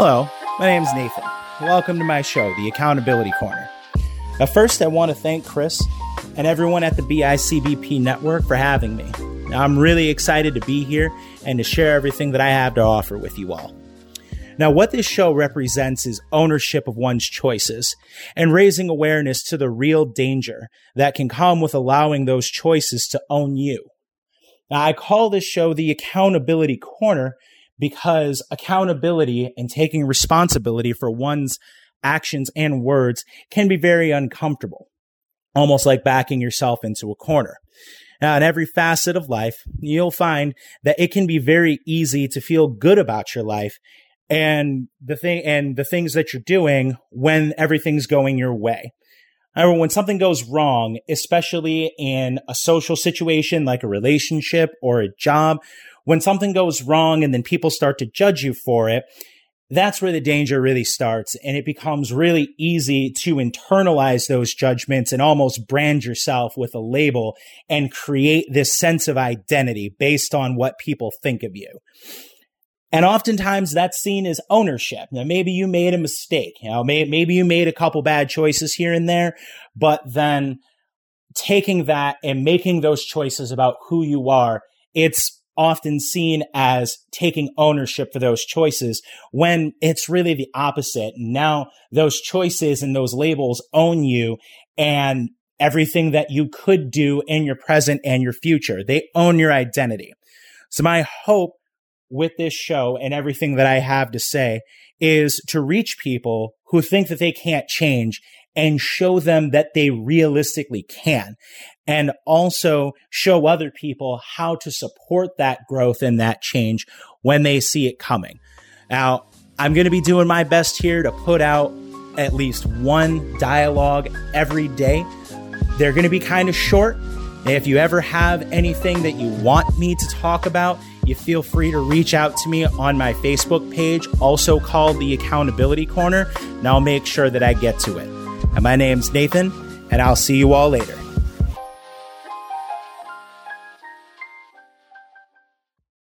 Hello, my name is Nathan. Welcome to my show, The Accountability Corner. Uh, first, I want to thank Chris and everyone at the BICBP network for having me. Now, I'm really excited to be here and to share everything that I have to offer with you all. Now, what this show represents is ownership of one's choices and raising awareness to the real danger that can come with allowing those choices to own you. Now, I call this show the Accountability Corner because accountability and taking responsibility for one's actions and words can be very uncomfortable, almost like backing yourself into a corner. Now, in every facet of life, you'll find that it can be very easy to feel good about your life and the thing and the things that you're doing when everything's going your way. However, when something goes wrong, especially in a social situation like a relationship or a job when something goes wrong and then people start to judge you for it, that's where the danger really starts. And it becomes really easy to internalize those judgments and almost brand yourself with a label and create this sense of identity based on what people think of you. And oftentimes that's seen as ownership. Now, maybe you made a mistake. You know, maybe you made a couple bad choices here and there, but then taking that and making those choices about who you are, it's often seen as taking ownership for those choices when it's really the opposite. Now those choices and those labels own you and everything that you could do in your present and your future. They own your identity. So my hope with this show and everything that I have to say is to reach people who think that they can't change and show them that they realistically can and also show other people how to support that growth and that change when they see it coming. Now, I'm going to be doing my best here to put out at least one dialogue every day. They're going to be kind of short. If you ever have anything that you want me to talk about, you feel free to reach out to me on my Facebook page, also called the Accountability Corner, and I'll make sure that I get to it. And my name's Nathan, and I'll see you all later.